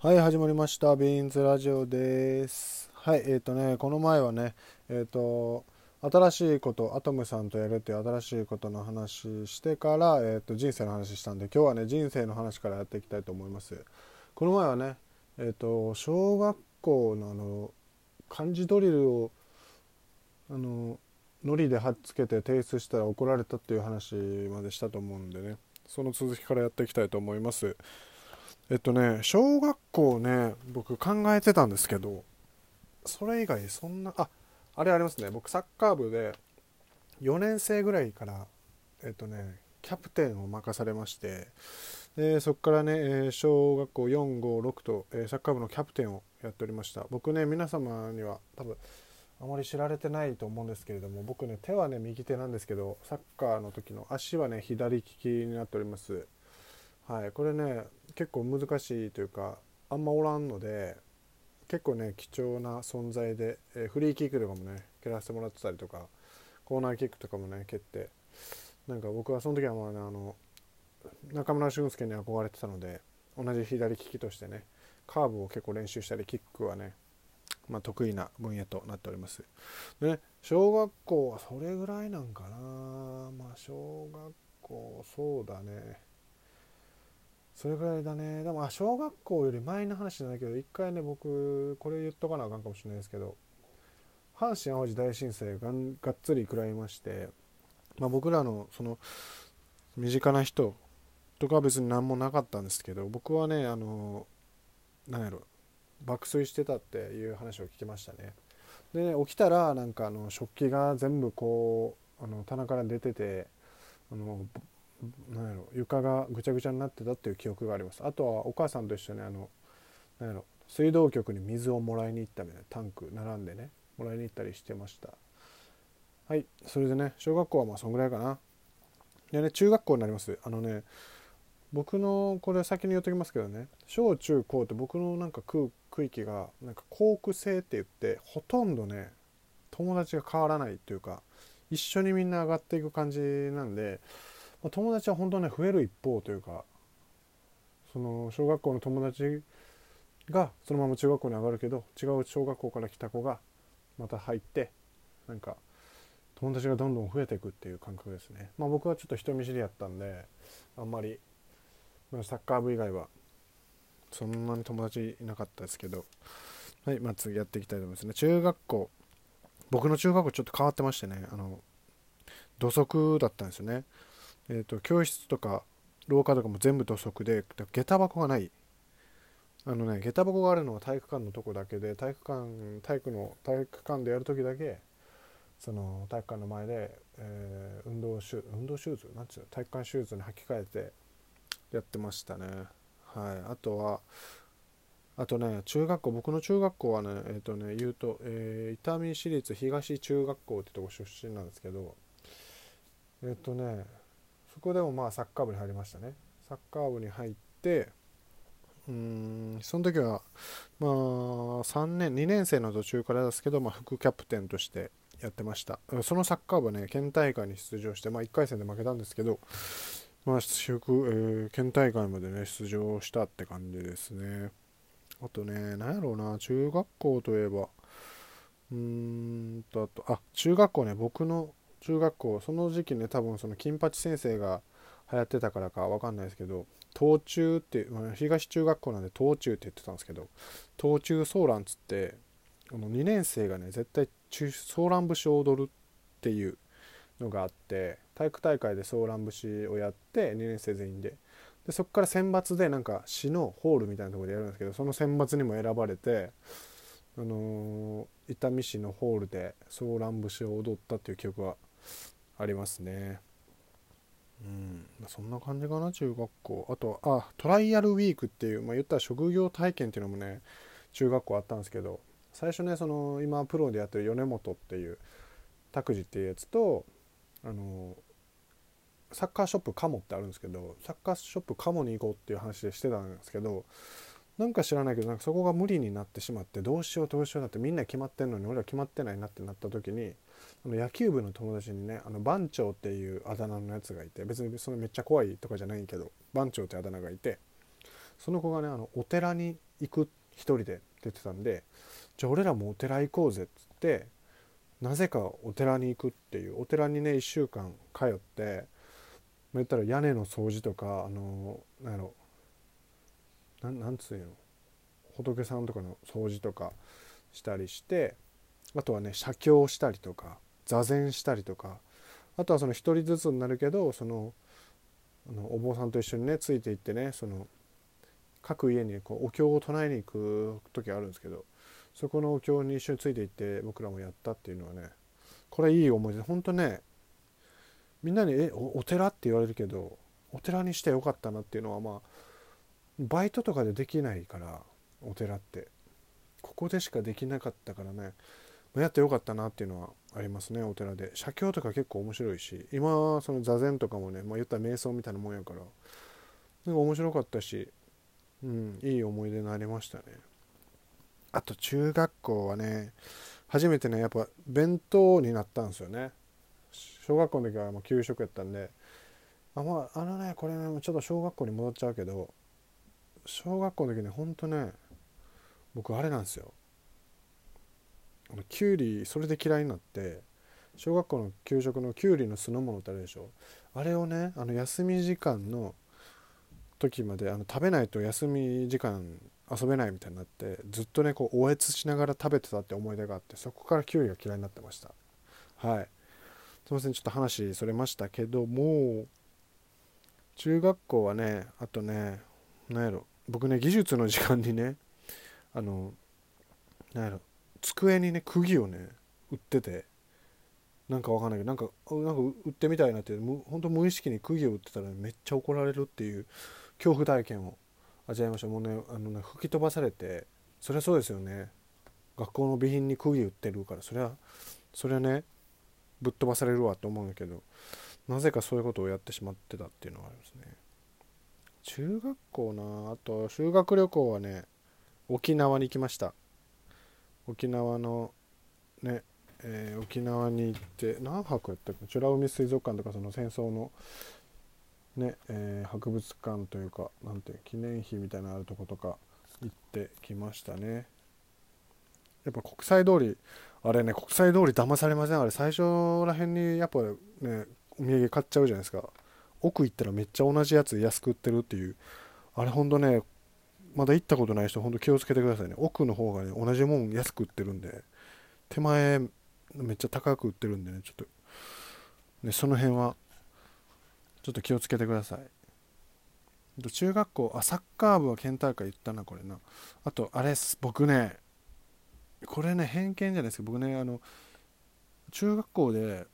はい始まりました。ビーンズラジオです。はいえっ、ー、とねこの前はねえっ、ー、と新しいことアトムさんとやるっていう新しいことの話してから、えーと、人生の話したんで今日はね人生の話からやっていきたいと思います。この前はねえっ、と小学校のあの漢字ドリルをあのノリで貼っつけて提出したら怒られたっていう話までしたと思うんでねその続きからやっていきたいと思います。えっとね小学校ね僕考えてたんですけどそれ以外そんなああれありますね。僕サッカー部で4年生ぐらいからえっとねキャプテンを任されましてでそこからね、え小学校456と、えサッカー部のキャプテンをやっておりました。僕ね皆様には多分あまり知られてないと思うんですけれども僕ね手はね右手なんですけどサッカーの時の足はね左利きになっております。はいこれね結構難しいというかあんまおらんので結構ね貴重な存在で、えー、フリーキックとかもね蹴らせてもらってたりとかコーナーキックとかもね蹴ってなんか僕はその時はまあねあの中村俊輔に憧れてたので同じ左利きとしてねカーブを結構練習したりキックはねまあ、得意な分野となっております。で、小学校はそれぐらいなんかな。まあ、小学校、そうだね。それぐらいだね。でも、小学校より前の話じゃないけど、一回ね、僕、これ言っとかなあかんかもしれないですけど、阪神・淡路大震災ががっつり食らいまして、まあ、僕らの、その、身近な人とかは別に何もなかったんですけど、僕はね、あの、なんやろ、爆睡してたっていう話を聞きましたねで起きたらなんかあの食器が全部こうあの棚から出ててあのなんやろ床がぐちゃぐちゃになってたっていう記憶があります。あとはお母さんと一緒にあのなんやろ水道局に水をもらいに行ったみたいなタンク並んでねもらいに行ったりしてました。はいそれでね小学校はまあそんぐらいかな。でね中学校になります。あのね僕のこれ先に言っときますけどね小中高って僕のなんか区域がなんか校区制って言ってほとんどね友達が変わらないっていうか一緒にみんな上がっていく感じなんで、まあ、友達は本当ね増える一方というかその小学校の友達がそのまま中学校に上がるけど違う小学校から来た子がまた入ってなんか友達がどんどん増えていくっていう感覚ですね。まあ僕はちょっと人見知りやったんであんまりサッカー部以外はそんなに友達いなかったですけどはいまあ次やっていきたいと思いますね。中学校僕の中学校ちょっと変わってましてねあの土足だったんですよね。え、ー、と教室とか廊下とかも全部土足で下駄箱がない。あのね下駄箱があるのは体育館のとこだけで体育館体育の体育館でやる時だけその体育館の前で、えー、運動シュ運動シューズ？なんつうの？体育館シューズに履き替えてやってましたね。はい。あとはあとね中学校僕の中学校はねえっ、ー、とね言うと、えー、伊丹市立東中学校ってとこ出身なんですけどえっ、ー、とねそこでもまあサッカー部に入りましたねサッカー部に入ってうんその時はまあ3年2年生の途中からですけど、まあ、副キャプテンとしてやってましたそのサッカー部ね県大会に出場して、まあ、1回戦で負けたんですけどまあ、出、えー、県大会までね、出場したって感じですね。あとね、なんやろうな、中学校といえば、うーんと、あと、あ、中学校ね、僕の中学校、その時期ね、多分その金八先生が流行ってたからかわかんないですけど、東中って、まあ、東中学校なんで東中って言ってたんですけど、東中ソーランつって、あの2年生がね、絶対ソーラン節を踊るっていうのがあって体育大会でソーラン節をやって2年生全員で。でそこから選抜でなんか市のホールみたいなとこでやるんですけどその選抜にも選ばれて、あのー、伊丹市のホールでソーラン節を踊ったっていう記憶はありますね。うん、そんな感じかな中学校あとあトライアルウィークっていう、まあ、言ったら職業体験っていうのもね中学校あったんですけど最初ねその今プロでやってる米本っていう拓司っていうやつとあのサッカーショップカモってあるんですけどサッカーショップカモに行こうっていう話でしてたんですけどなんか知らないけどなんかそこが無理になってしまってどうしようどうしようだってみんな決まってんのに俺は決まってないなってなった時にあの野球部の友達にねあの番長っていうあだ名のやつがいて別にそのめっちゃ怖いとかじゃないけど番長ってあだ名がいてその子がねあのお寺に行く一人でって言ってたんでじゃあ俺らもお寺行こうぜっつってなぜかお寺に行くっていうお寺にね1週間通って言ったら屋根の掃除とかあのなんやろななんつうの仏さんとかの掃除とかしたりしてあとはね写経したりとか座禅したりとかあとはその1人ずつになるけどそのあのお坊さんと一緒にねついていってねその各家にこうお経を唱えに行く時あるんですけどそこのお経に一緒についていって僕らもやったっていうのはねこれいい思い出本当ねみんなに「えお寺?」って言われるけどお寺にしてよかったなっていうのはまあバイトとかでできないからお寺ってここでしかできなかったからねやってよかったなっていうのはありますねお寺で。写経とか結構面白いし今その座禅とかもね、まあ、言ったら瞑想みたいなもんやからなんか面白かったし、うん、いい思い出になりましたね。あと中学校はね初めてねやっぱ弁当になったんですよね。小学校の時はもう給食やったんであまああのねこれねちょっと小学校に戻っちゃうけど小学校の時ねほんとね僕あれなんですよ。あのきゅうりそれで嫌いになって小学校の給食のきゅうりの酢の物ってあるでしょ。あれをねあの休み時間の時まであの食べないと休み時間遊べないみたいになってずっとねこうおえつしながら食べてたって思い出があってそこからきゅうりが嫌いになってました。はい。すいませんちょっと話それましたけども中学校はねあとね何やろ僕ね技術の時間にねあの何やろ机にね釘をね売っててなんかわかんないけどなんかなんか売ってみたいなって本当無意識に釘を売ってたら、ね、めっちゃ怒られるっていう恐怖体験を味わいました。もうねあのね吹き飛ばされてそりゃそうですよね。学校の備品に釘売ってるからそれはそれはねぶっ飛ばされるわと思うんだけどなぜかそういうことをやってしまってたっていうのがありますね。中学校なあと修学旅行はね沖縄に行きました。沖縄のね、えー、沖縄に行って何泊やったっけ？美ら海水族館とかその戦争のね、えー、博物館というかなんて記念碑みたいなあるとことか行ってきましたね。やっぱ国際通りあれね国際通り騙されません？あれ最初らへんにやっぱねお土産買っちゃうじゃないですか。奥行ったらめっちゃ同じやつ安く売ってるっていう。あれほんとねまだ行ったことない人ほんと気をつけてくださいね。奥の方がね同じもん安く売ってるんで手前めっちゃ高く売ってるんでねちょっとねその辺はちょっと気をつけてください。中学校あサッカー部は県大会行ったなこれな。あとあれっす僕ねこれね偏見じゃないですか僕ねあの中学校で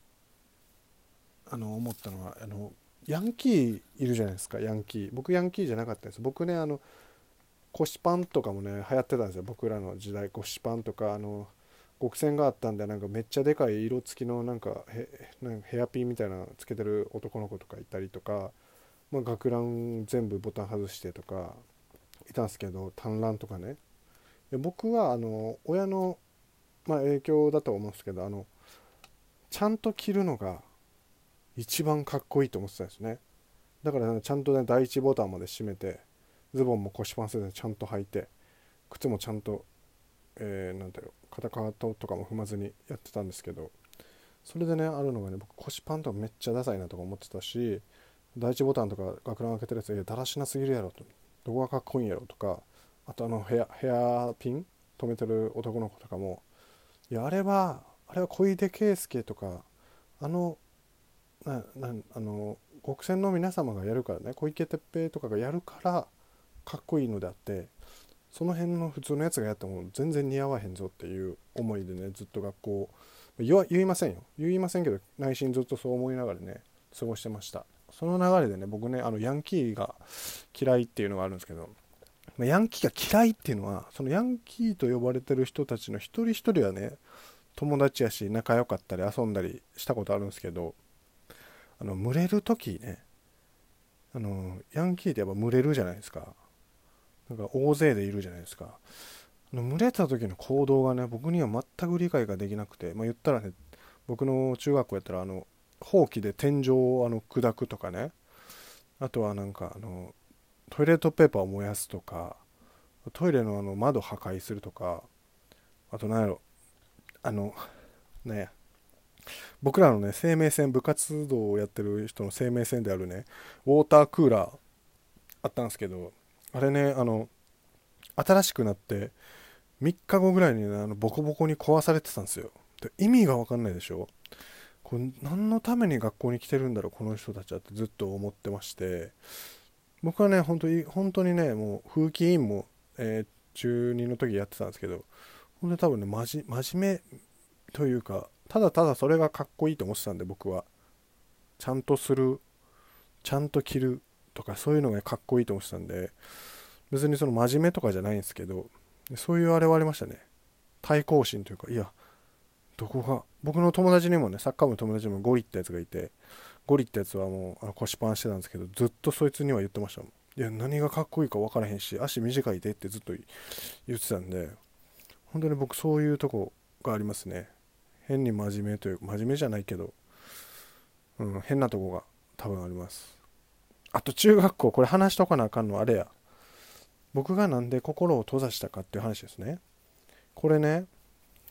あの思ったのはあのヤンキーいるじゃないですかヤンキー。僕ヤンキーじゃなかったです。僕ねあの腰パンとかもね流行ってたんですよ。僕らの時代腰パンとかあの極戦があったんでなんかめっちゃでかい色付きのなんかヘアピンみたいなつけてる男の子とかいたりとか、まあ、学ラン全部ボタン外してとかいたんですけど短ランとかね。僕はあの親の、まあ、影響だと思うんですけどあのちゃんと着るのが一番かっこいいと思ってたんですね。だから、ちゃんとね第1ボタンまで閉めてズボンも腰パンせずにちゃんと履いて靴もちゃんと、えー、なんだろう肩カートとかも踏まずにやってたんですけどそれでねあるのがね僕腰パンとかめっちゃダサいなとか思ってたし第1ボタンとか学ラン開けてるやついやだらしなすぎるやろと。どこがかっこいいんやろとかあとあのヘアヘアピン止めてる男の子とかもいやあれはあれは小出圭介とかあのななあの極戦の皆様がやるからね小池徹平とかがやるからかっこいいのであってその辺の普通のやつがやっても全然似合わへんぞっていう思いでねずっと学校言言いませんよ。言いませんけど内心ずっとそう思いながらね過ごしてました。その流れでね僕ねあのヤンキーが嫌いっていうのがあるんですけどヤンキーが嫌いっていうのはそのヤンキーと呼ばれてる人たちの一人一人はね友達やし仲良かったり遊んだりしたことあるんですけどあの群れる時ねあのヤンキーってやっぱ群れるじゃないですか。なんか大勢でいるじゃないですか。群れた時の行動がね僕には全く理解ができなくて、まあ、言ったらね僕の中学校やったらあのほうきで天井をあの砕くとかね。あとはなんかあのトイレットペーパーを燃やすとかトイレのあの窓破壊するとか。あと何やろあのね僕らのね生命線部活動をやってる人の生命線であるねウォータークーラーあったんですけどあれねあの新しくなって3日後ぐらいにねあのボコボコに壊されてたんですよ。で意味が分かんないでしょ？これ何のために学校に来てるんだろうこの人たちはってずっと思ってまして。僕はね本当に本当にねもう風紀委員も、えー、中2の時やってたんですけど本当に多分ね真面目というかただただそれがかっこいいと思ってたんで僕は。ちゃんとするちゃんと着るとかそういうのがかっこいいと思ってたんで別にその真面目とかじゃないんですけどそういうあれはありましたね。対抗心というかいやどこが僕の友達にもねサッカー部の友達にもゴリってやつがいてゴリってやつはもうあの腰パンしてたんですけどずっとそいつには言ってましたもん。いや何がかっこいいか分からへんし足短いでってずっと言ってたんで本当に僕そういうとこがありますね。変に真面目というか真面目じゃないけど、うん、変なとこが多分あります。あと中学校これ話しとかなあかんのあれや。僕がなんで心を閉ざしたかっていう話ですね。これね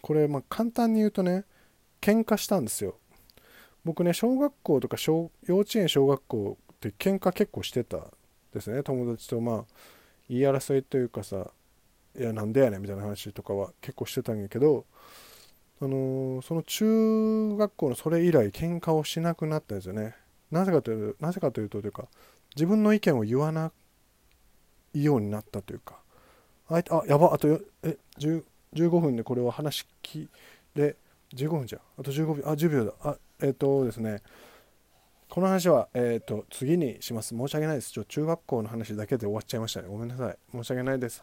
これまあ簡単に言うとね喧嘩したんですよ。僕ね小学校とか小幼稚園小学校って喧嘩結構してたですね。友達とまあ言い争いというかさいやなんでやねんみたいな話とかは結構してたんやけどあのー、その中学校のそれ以来喧嘩をしなくなったんですよね。なぜかというとなぜかというとというか自分の意見を言わないようになったというかああやばあとえ15分でこれを話しきで15分じゃんあと15秒あ10秒だあえっ、ー、とですねこの話は、えーと、次にします。申し訳ないです。ちょ中学校の話だけで終わっちゃいましたね。ごめんなさい。申し訳ないです。